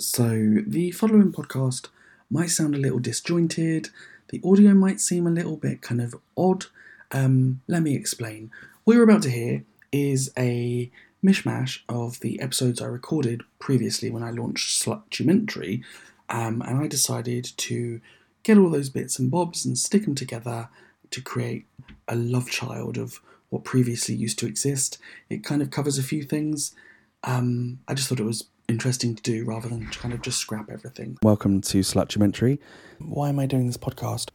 So, the following podcast might sound a little disjointed, the audio might seem a little bit kind of odd. Um, let me explain. What you're about to hear is a mishmash of the episodes I recorded previously when I launched Slutumentary, um, and I decided to get all those bits and bobs and stick them together to create a love child of what previously used to exist. It kind of covers a few things. Um, I just thought it was interesting to do rather than kind of just scrap everything. Welcome to Slutumentary. Why am I doing this podcast?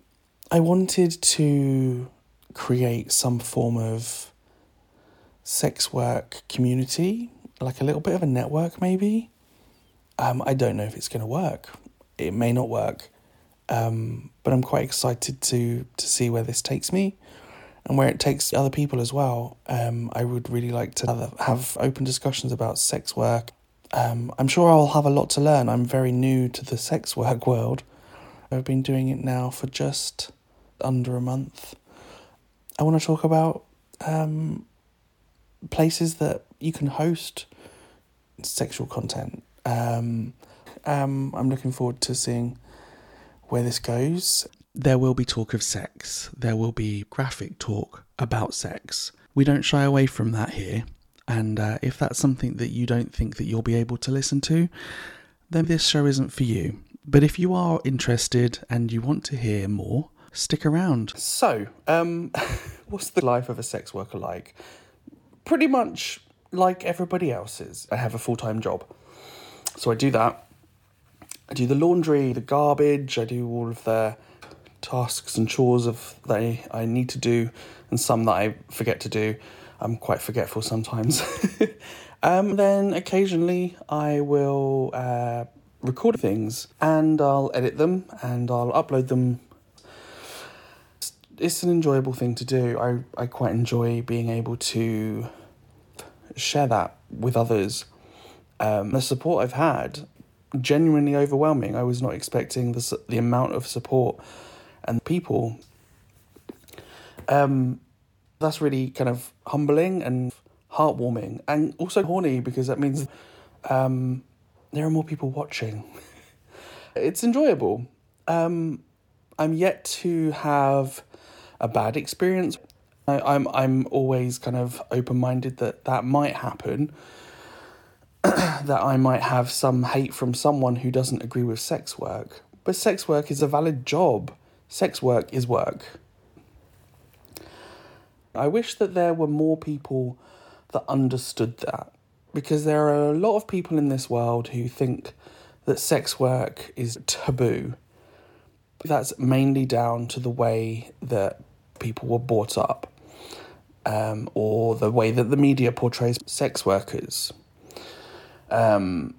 I wanted to create some form of sex work community, like a little bit of a network, maybe. Um, I don't know if it's going to work. It may not work, um, but I'm quite excited to to see where this takes me and where it takes other people as well. Um, I would really like to have open discussions about sex work. Um, I'm sure I'll have a lot to learn. I'm very new to the sex work world. I've been doing it now for just under a month. I want to talk about um, places that you can host sexual content. Um, um, I'm looking forward to seeing where this goes. There will be talk of sex, there will be graphic talk about sex. We don't shy away from that here. And uh, if that's something that you don't think that you'll be able to listen to, then this show isn't for you. But if you are interested and you want to hear more, stick around. So, um, what's the life of a sex worker like? Pretty much like everybody else's. I have a full time job. So I do that. I do the laundry, the garbage, I do all of the tasks and chores of that I, I need to do, and some that I forget to do. I'm quite forgetful sometimes. um, then occasionally I will uh, record things and I'll edit them and I'll upload them. It's an enjoyable thing to do. I, I quite enjoy being able to share that with others. Um, the support I've had genuinely overwhelming. I was not expecting the the amount of support and people. Um, that's really kind of humbling and heartwarming, and also horny because that means um, there are more people watching. it's enjoyable. Um, I'm yet to have a bad experience. I, I'm I'm always kind of open minded that that might happen. that I might have some hate from someone who doesn't agree with sex work. But sex work is a valid job. Sex work is work. I wish that there were more people that understood that because there are a lot of people in this world who think that sex work is taboo. That's mainly down to the way that people were brought up um, or the way that the media portrays sex workers. Um,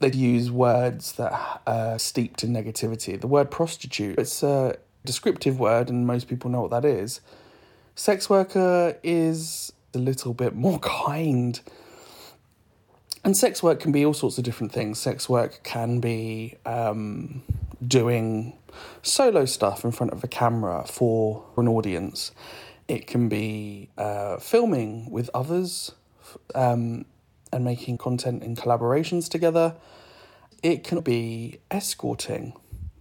they'd use words that are steeped in negativity. The word prostitute, it's a descriptive word, and most people know what that is. Sex worker is a little bit more kind. And sex work can be all sorts of different things. Sex work can be um, doing solo stuff in front of a camera for an audience. It can be uh, filming with others um, and making content in collaborations together. It can be escorting.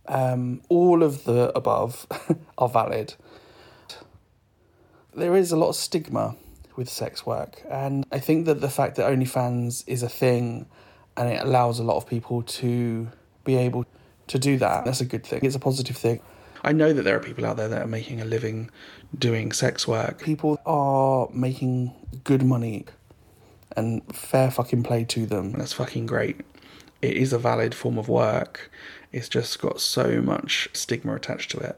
Um, all of the above are valid there is a lot of stigma with sex work, and I think that the fact that OnlyFans is a thing and it allows a lot of people to be able to do that, that's a good thing. It's a positive thing. I know that there are people out there that are making a living doing sex work. People are making good money and fair fucking play to them. That's fucking great. It is a valid form of work. It's just got so much stigma attached to it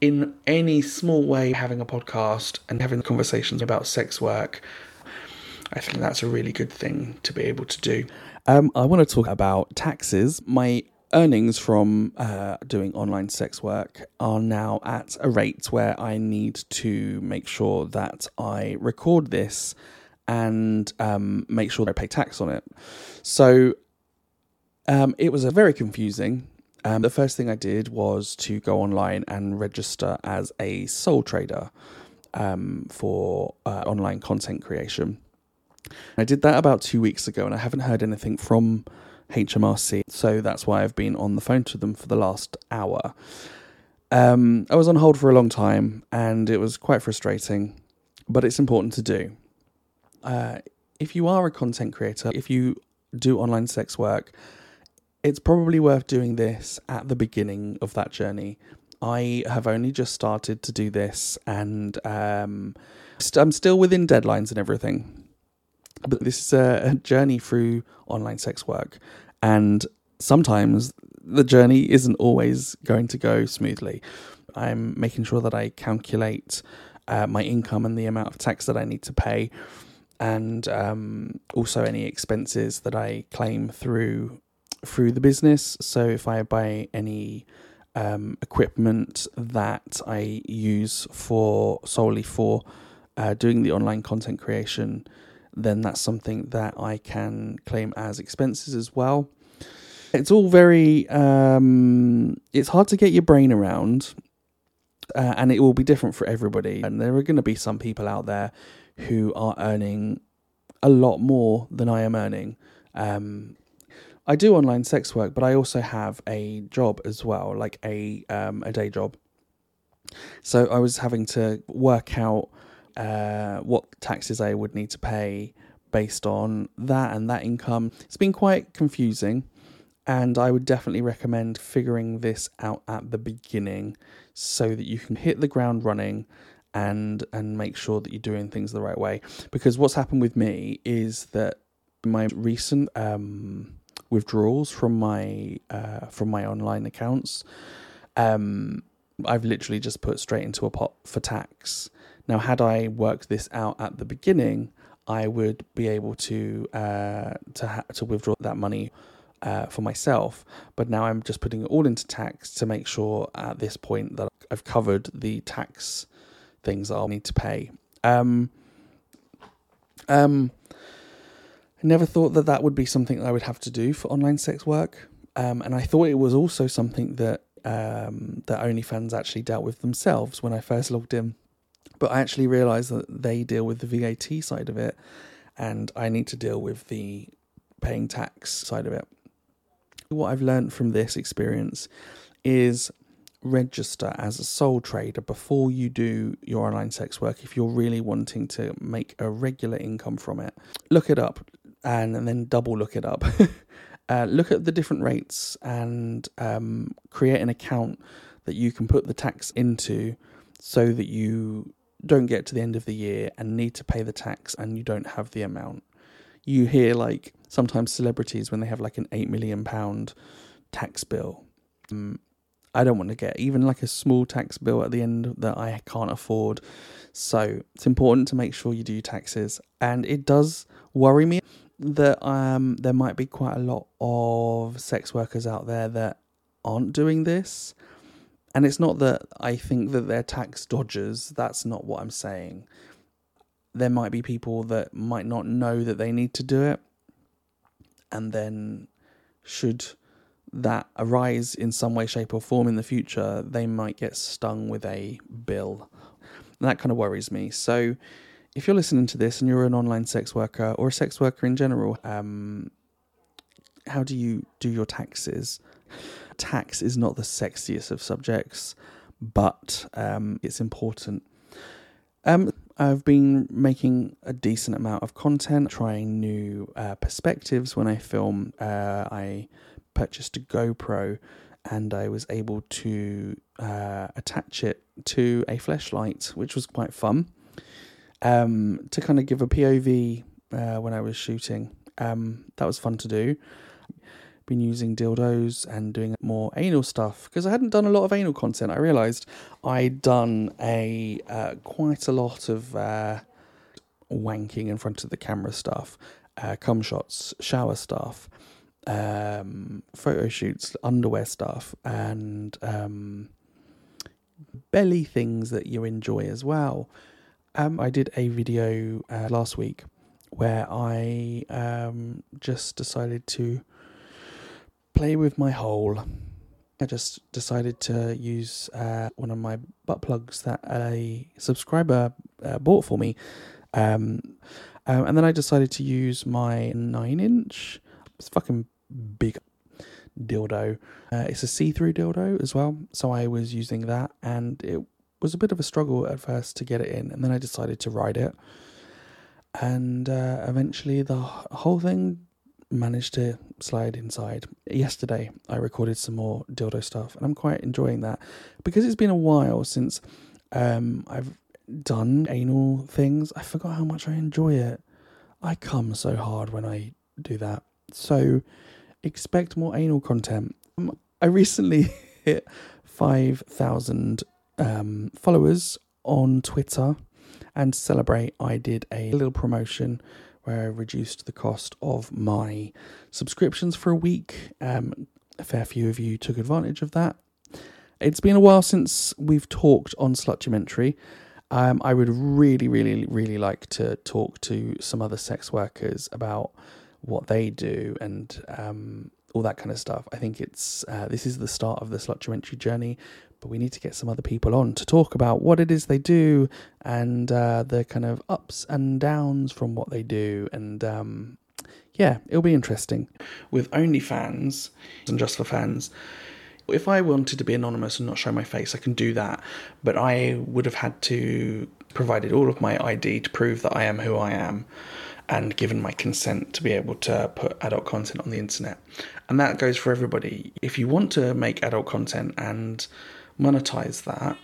in any small way having a podcast and having conversations about sex work i think that's a really good thing to be able to do. Um, i want to talk about taxes. My earnings from uh, doing online sex work are now at a rate where i need to make sure that i record this and um, make sure i pay tax on it. So um, it was a very confusing um, the first thing I did was to go online and register as a sole trader um, for uh, online content creation. I did that about two weeks ago, and I haven't heard anything from HMRC. So that's why I've been on the phone to them for the last hour. Um, I was on hold for a long time and it was quite frustrating, but it's important to do. Uh, if you are a content creator, if you do online sex work, it's probably worth doing this at the beginning of that journey. I have only just started to do this and um, i I'm still within deadlines and everything. But this is a, a journey through online sex work. And sometimes the journey isn't always going to go smoothly. I'm making sure that I calculate uh, my income and the amount of tax that I need to pay, and um, also any expenses that I claim through through the business. So if I buy any um, equipment that I use for solely for uh, doing the online content creation, then that's something that I can claim as expenses as well. It's all very, um, it's hard to get your brain around, uh, and it will be different for everybody. And there are going to be some people out there who are earning a lot more than I am earning. Um, I do online sex work, but I also have a job as well, like a um, a day job. So I was having to work out uh, what taxes I would need to pay based on that and that income. It's been quite confusing, and I would definitely recommend figuring this out at the beginning so that you can hit the ground running and and make sure that you're doing things the right way. Because what's happened with me is that my recent um, withdrawals from my uh, from my online accounts, um, I've literally just put straight into a pot for tax. Now, had I worked this out at the beginning, I would be able to uh, to ha- to withdraw that money uh, for myself. But now I'm just putting it all into tax to make sure at this point that I've covered the tax things I'll need to pay. Um, um, I never thought that that would be something I would have to do for online sex work, um, and I thought it was also something that um, that OnlyFans actually dealt with themselves when I first logged in. But I actually realised that they deal with the VAT side of it, and I need to deal with the paying tax side of it. What I've learned from this experience is register as a sole trader before you do your online sex work if you're really wanting to make a regular income from it. Look it up and, and then double look it up. uh, look at the different rates and um, create an account that you can put the tax into so that you don't get to the end of the year and need to pay the tax and you don't have the amount. You hear like sometimes celebrities when they have like an 8 million pound tax bill. Um, I don't want to get even like a small tax bill at the end that I can't afford. So it's important to make sure you do taxes. And it does worry me that um, there might be quite a lot of sex workers out there that aren't doing this. And it's not that I think that they're tax dodgers, that's not what I'm saying. There might be people that might not know that they need to do it, and then should that arise in some way, shape, or form in the future, they might get stung with a bill. And that kind of worries me. So, if you're listening to this and you're an online sex worker or a sex worker in general, um, how do you do your taxes? Tax is not the sexiest of subjects, but um, it's important. Um, I've been making a decent amount of content, trying new uh, perspectives when I film. Uh, I purchased a GoPro and I was able to uh, attach it to a flashlight, which was quite fun um, to kind of give a POV uh, when I was shooting. Um, that was fun to do. Been using dildos and doing more anal stuff because I hadn't done a lot of anal content. I realised I'd done a uh, quite a lot of uh, wanking in front of the camera stuff, uh, cum shots, shower stuff, um, photo shoots, underwear stuff, and um, belly things that you enjoy as well. Um, I did a video uh, last week where I um, just decided to play with my hole. I just decided to use uh, one of my butt plugs that a subscriber uh, bought for me. Um, um, and then I decided to use my 9 inch. It's fucking big dildo. Uh, it's a see through dildo as well. So I was using that and it was a bit of a struggle at first to get it in. And then I decided to ride it. And uh, eventually the whole thing managed to slide inside. Yesterday, I recorded some more dildo stuff, and I'm quite enjoying that because it's been a while since um, I've done anal things. I forgot how much I enjoy it. I come so hard when I do that. So expect more anal content. Um, I recently hit 5,000 um, followers on Twitter, and celebrate, I did a little promotion where I reduced the cost of my subscriptions for a week. Um, a fair few of you took advantage of that. It's been a while since we've talked on Slutumentary. Um, I would really, really, really like to talk to some other sex workers about what they do and um, all that kind of stuff. I think it's uh, this is the start of the Slutumentary journey, but we need to get some other people on to talk about what it is they do and uh, the kind of ups and downs from what they do. And um, yeah, it'll be interesting. With OnlyFans and just for fans, if I wanted to be anonymous and not show my face, I can do that. But I would have had to provided all of my ID to prove that I am who I am and given my consent to be able to put adult content on the internet. And that goes for everybody. If you want to make adult content and monetize that,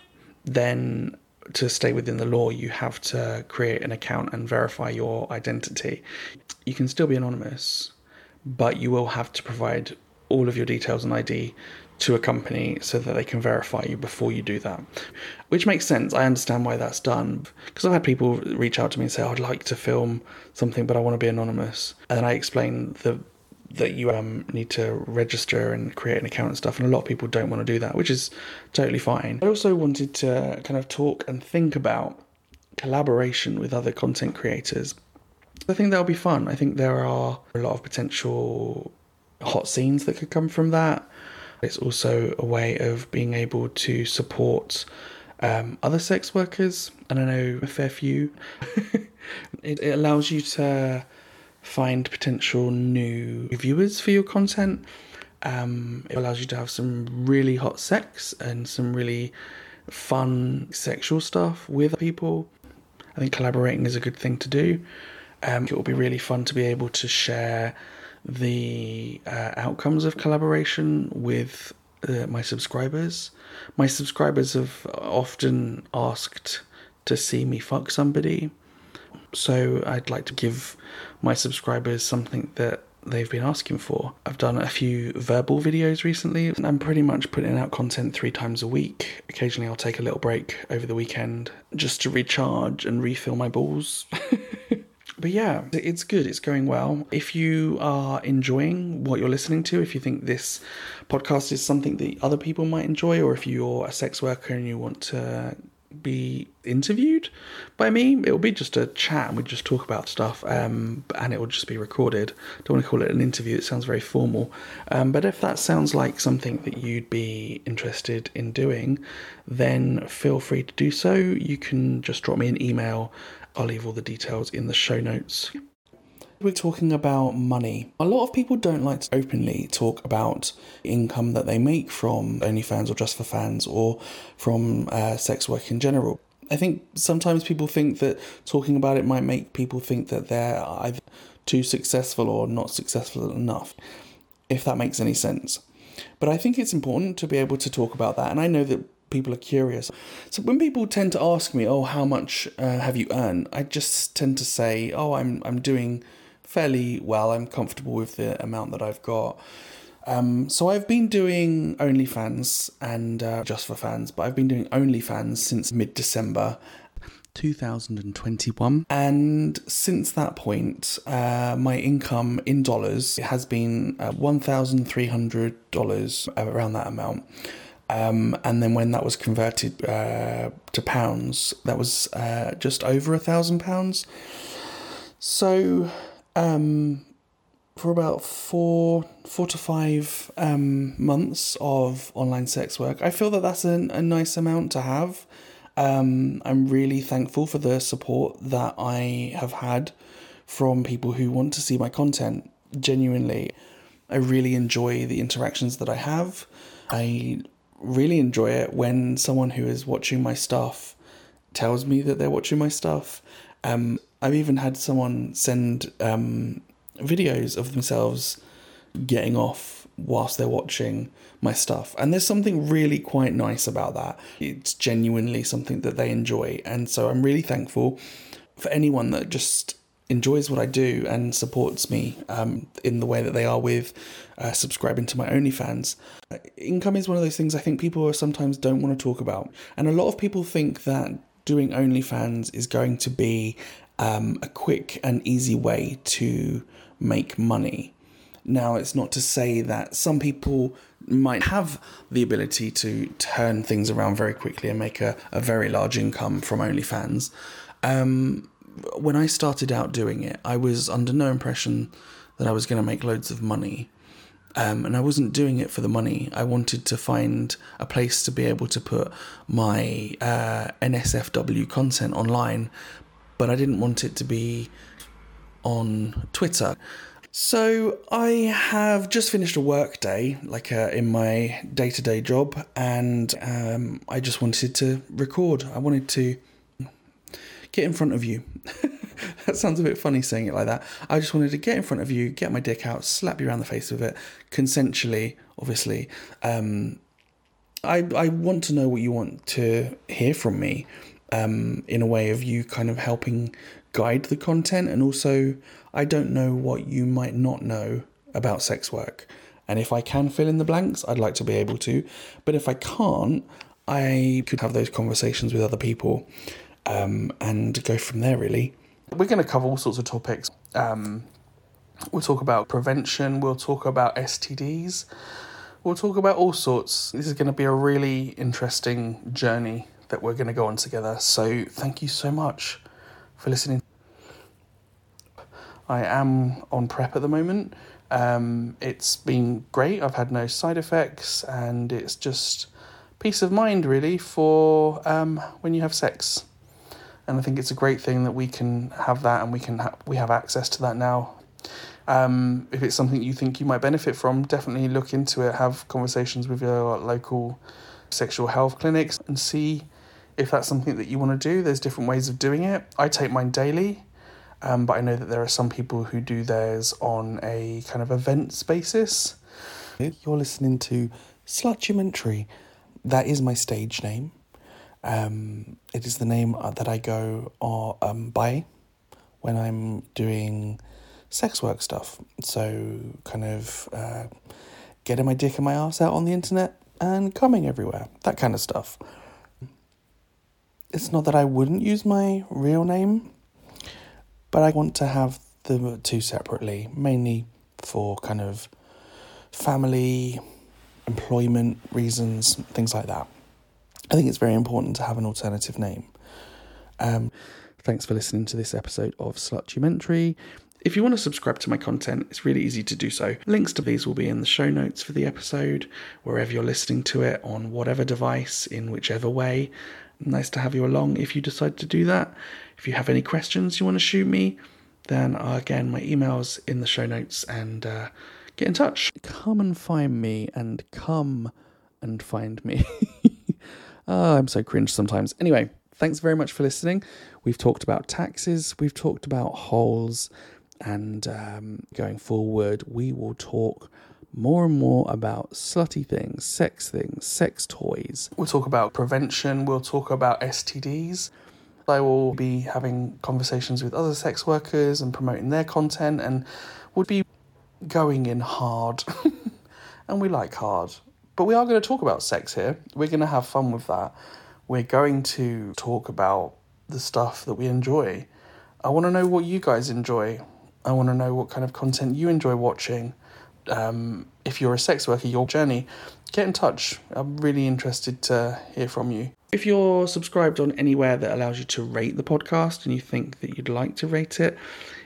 then to stay within the law, you have to create an account and verify your identity. You can still be anonymous, but you will have to provide all of your details and ID to a company so that they can verify you before you do that. Which makes sense. I understand why that's done. Because I've had people reach out to me and say, I'd like to film something, but I want to be anonymous. And I explain the that you um, need to register and create an account and stuff, and a lot of people don't want to do that, which is totally fine. I also wanted to kind of talk and think about collaboration with other content creators. I think that'll be fun. I think there are a lot of potential hot scenes that could come from that. It's also a way of being able to support um, other sex workers, and I know a fair few. it, it allows you to find potential new viewers for your content. Um, it allows you to have some really hot sex and some really fun sexual stuff with people. I think collaborating is a good thing to do. Um, it will be really fun to be able to share the uh, outcomes of collaboration with uh, my subscribers. My subscribers have often asked to see me fuck somebody. So I'd like to give my subscribers something that they've been asking for. I've done a few verbal videos recently, and I'm pretty much putting out content three times a week. Occasionally, I'll take a little break over the weekend just to recharge and refill my balls. but yeah, it's good. It's going well. If you are enjoying what you're listening to, if you think this podcast is something that other people might enjoy, or if you're a sex worker and you want to be interviewed by me. It'll be just a chat and we just talk about stuff, um, and it will just be recorded. Don't want to call it an interview; it sounds very formal. Um, but if that sounds like something that you'd be interested in doing, then feel free to do so. You can just drop me an email. I'll leave all the details in the show notes. We're talking about money. A lot of people don't like to openly talk about income that they make from OnlyFans or Just for Fans or from uh, sex work in general. I think sometimes people think that talking about it might make people think that they're either too successful or not successful enough, if that makes any sense. But I think it's important to be able to talk about that, and I know that people are curious. So when people tend to ask me, "Oh, how much uh, have you earned?" I just tend to say, "Oh, I'm I'm doing fairly well. I'm comfortable with the amount that I've got. Um, so I've been doing OnlyFans and uh, just for fans, but I've been doing OnlyFans since mid December. 2021 and since that point uh, my income in dollars has been uh, $1300 around that amount um, and then when that was converted uh, to pounds that was uh, just over a thousand pounds so um, for about four four to five um, months of online sex work. I feel that that's a, a nice amount to have. Um, I'm really thankful for the support that I have had from people who want to see my content. Genuinely, I really enjoy the interactions that I have. I really enjoy it when someone who is watching my stuff tells me that they're watching my stuff. Um, I've even had someone send um, videos of themselves getting off whilst they're watching my stuff. And there's something really quite nice about that. It's genuinely something that they enjoy. And so I'm really thankful for anyone that just enjoys what I do and supports me um, in the way that they are with uh, subscribing to my OnlyFans. Income is one of those things I think people sometimes don't want to talk about. And a lot of people think that doing OnlyFans is going to be um, a quick and easy way to make money. Now, it's not to say that some people might have the ability to turn things around very quickly and make a, a very large income from OnlyFans. Um, when I started out doing it, I was under no impression that I was going to make loads of money. Um, and I wasn't doing it for the money. I wanted to find a place to be able to put my uh, NSFW content online, but I didn't want it to be on Twitter. So I have just finished a work day, like uh, in my day to day job, and um, I just wanted to record. I wanted to get in front of you. that sounds a bit funny saying it like that. I just wanted to get in front of you, get my dick out, slap you around the face with it, consensually, obviously. Um, I I want to know what you want to hear from me, um, in a way of you kind of helping guide the content, and also I don't know what you might not know about sex work. And if I can fill in the blanks, I'd like to be able to. But if I can't, I could have those conversations with other people um, and go from there, really. We're going to cover all sorts of topics. Um, we'll talk about prevention, we'll talk about STDs, we'll talk about all sorts. This is going to be a really interesting journey that we're going to go on together. So, thank you so much for listening. I am on PrEP at the moment. Um, it's been great. I've had no side effects, and it's just peace of mind, really, for um, when you have sex and I think it's a great thing that we can have that and we can ha- we have access to that now. Um, if it's something you think you might benefit from, definitely look into it. Have conversations with your local sexual health clinics and see if that's something that you want to do. There's different ways of doing it. I take mine daily, um, but I know that there are some people who do theirs on a kind of events basis. You're listening to Slutumentary. That is my stage name. Um, it is the name uh, that I go uh, um, by when I'm doing sex work stuff. So, kind of uh, getting my dick and my ass out on the internet and coming everywhere, that kind of stuff. It's not that I wouldn't use my real name, but I want to have the two separately, mainly for kind of family, employment reasons, things like that. I think it's very important to have an alternative name. Um, thanks for listening to this episode of Slutumentary. If you want to subscribe to my content, it's really easy to do so. Links to these will be in the show notes for the episode, wherever you're listening to it, on whatever device, in whichever way. Nice to have you along if you decide to do that. If you have any questions you want to shoot me, then uh, again, my email's in the show notes and uh, get in touch. Come and find me and come and find me. Oh, I'm so cringe sometimes. Anyway, thanks very much for listening. We've talked about taxes, we've talked about holes, and um, going forward, we will talk more and more about slutty things, sex things, sex toys. We'll talk about prevention, we'll talk about STDs. I will be having conversations with other sex workers and promoting their content and would be going in hard. and we like hard. But we are going to talk about sex here. We're going to have fun with that. We're going to talk about the stuff that we enjoy. I want to know what you guys enjoy. I want to know what kind of content you enjoy watching. Um, if you're a sex worker, your journey, get in touch. I'm really interested to hear from you. If you're subscribed on anywhere that allows you to rate the podcast and you think that you'd like to rate it,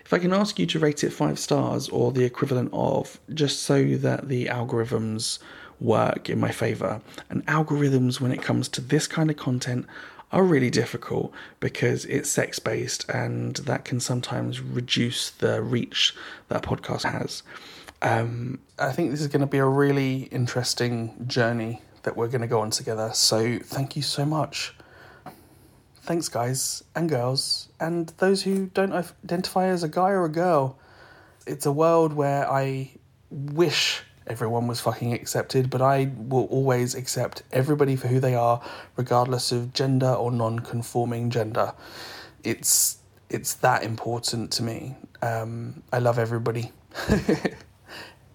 if I can ask you to rate it five stars or the equivalent of, just so that the algorithms work in my favor. And algorithms, when it comes to this kind of content, are really difficult because it's sex based and that can sometimes reduce the reach that a podcast has. Um, I think this is going to be a really interesting journey that we're going to go on together. So thank you so much. Thanks, guys and girls, and those who don't identify as a guy or a girl. It's a world where I wish everyone was fucking accepted, but I will always accept everybody for who they are, regardless of gender or non conforming gender. It's it's that important to me. Um, I love everybody.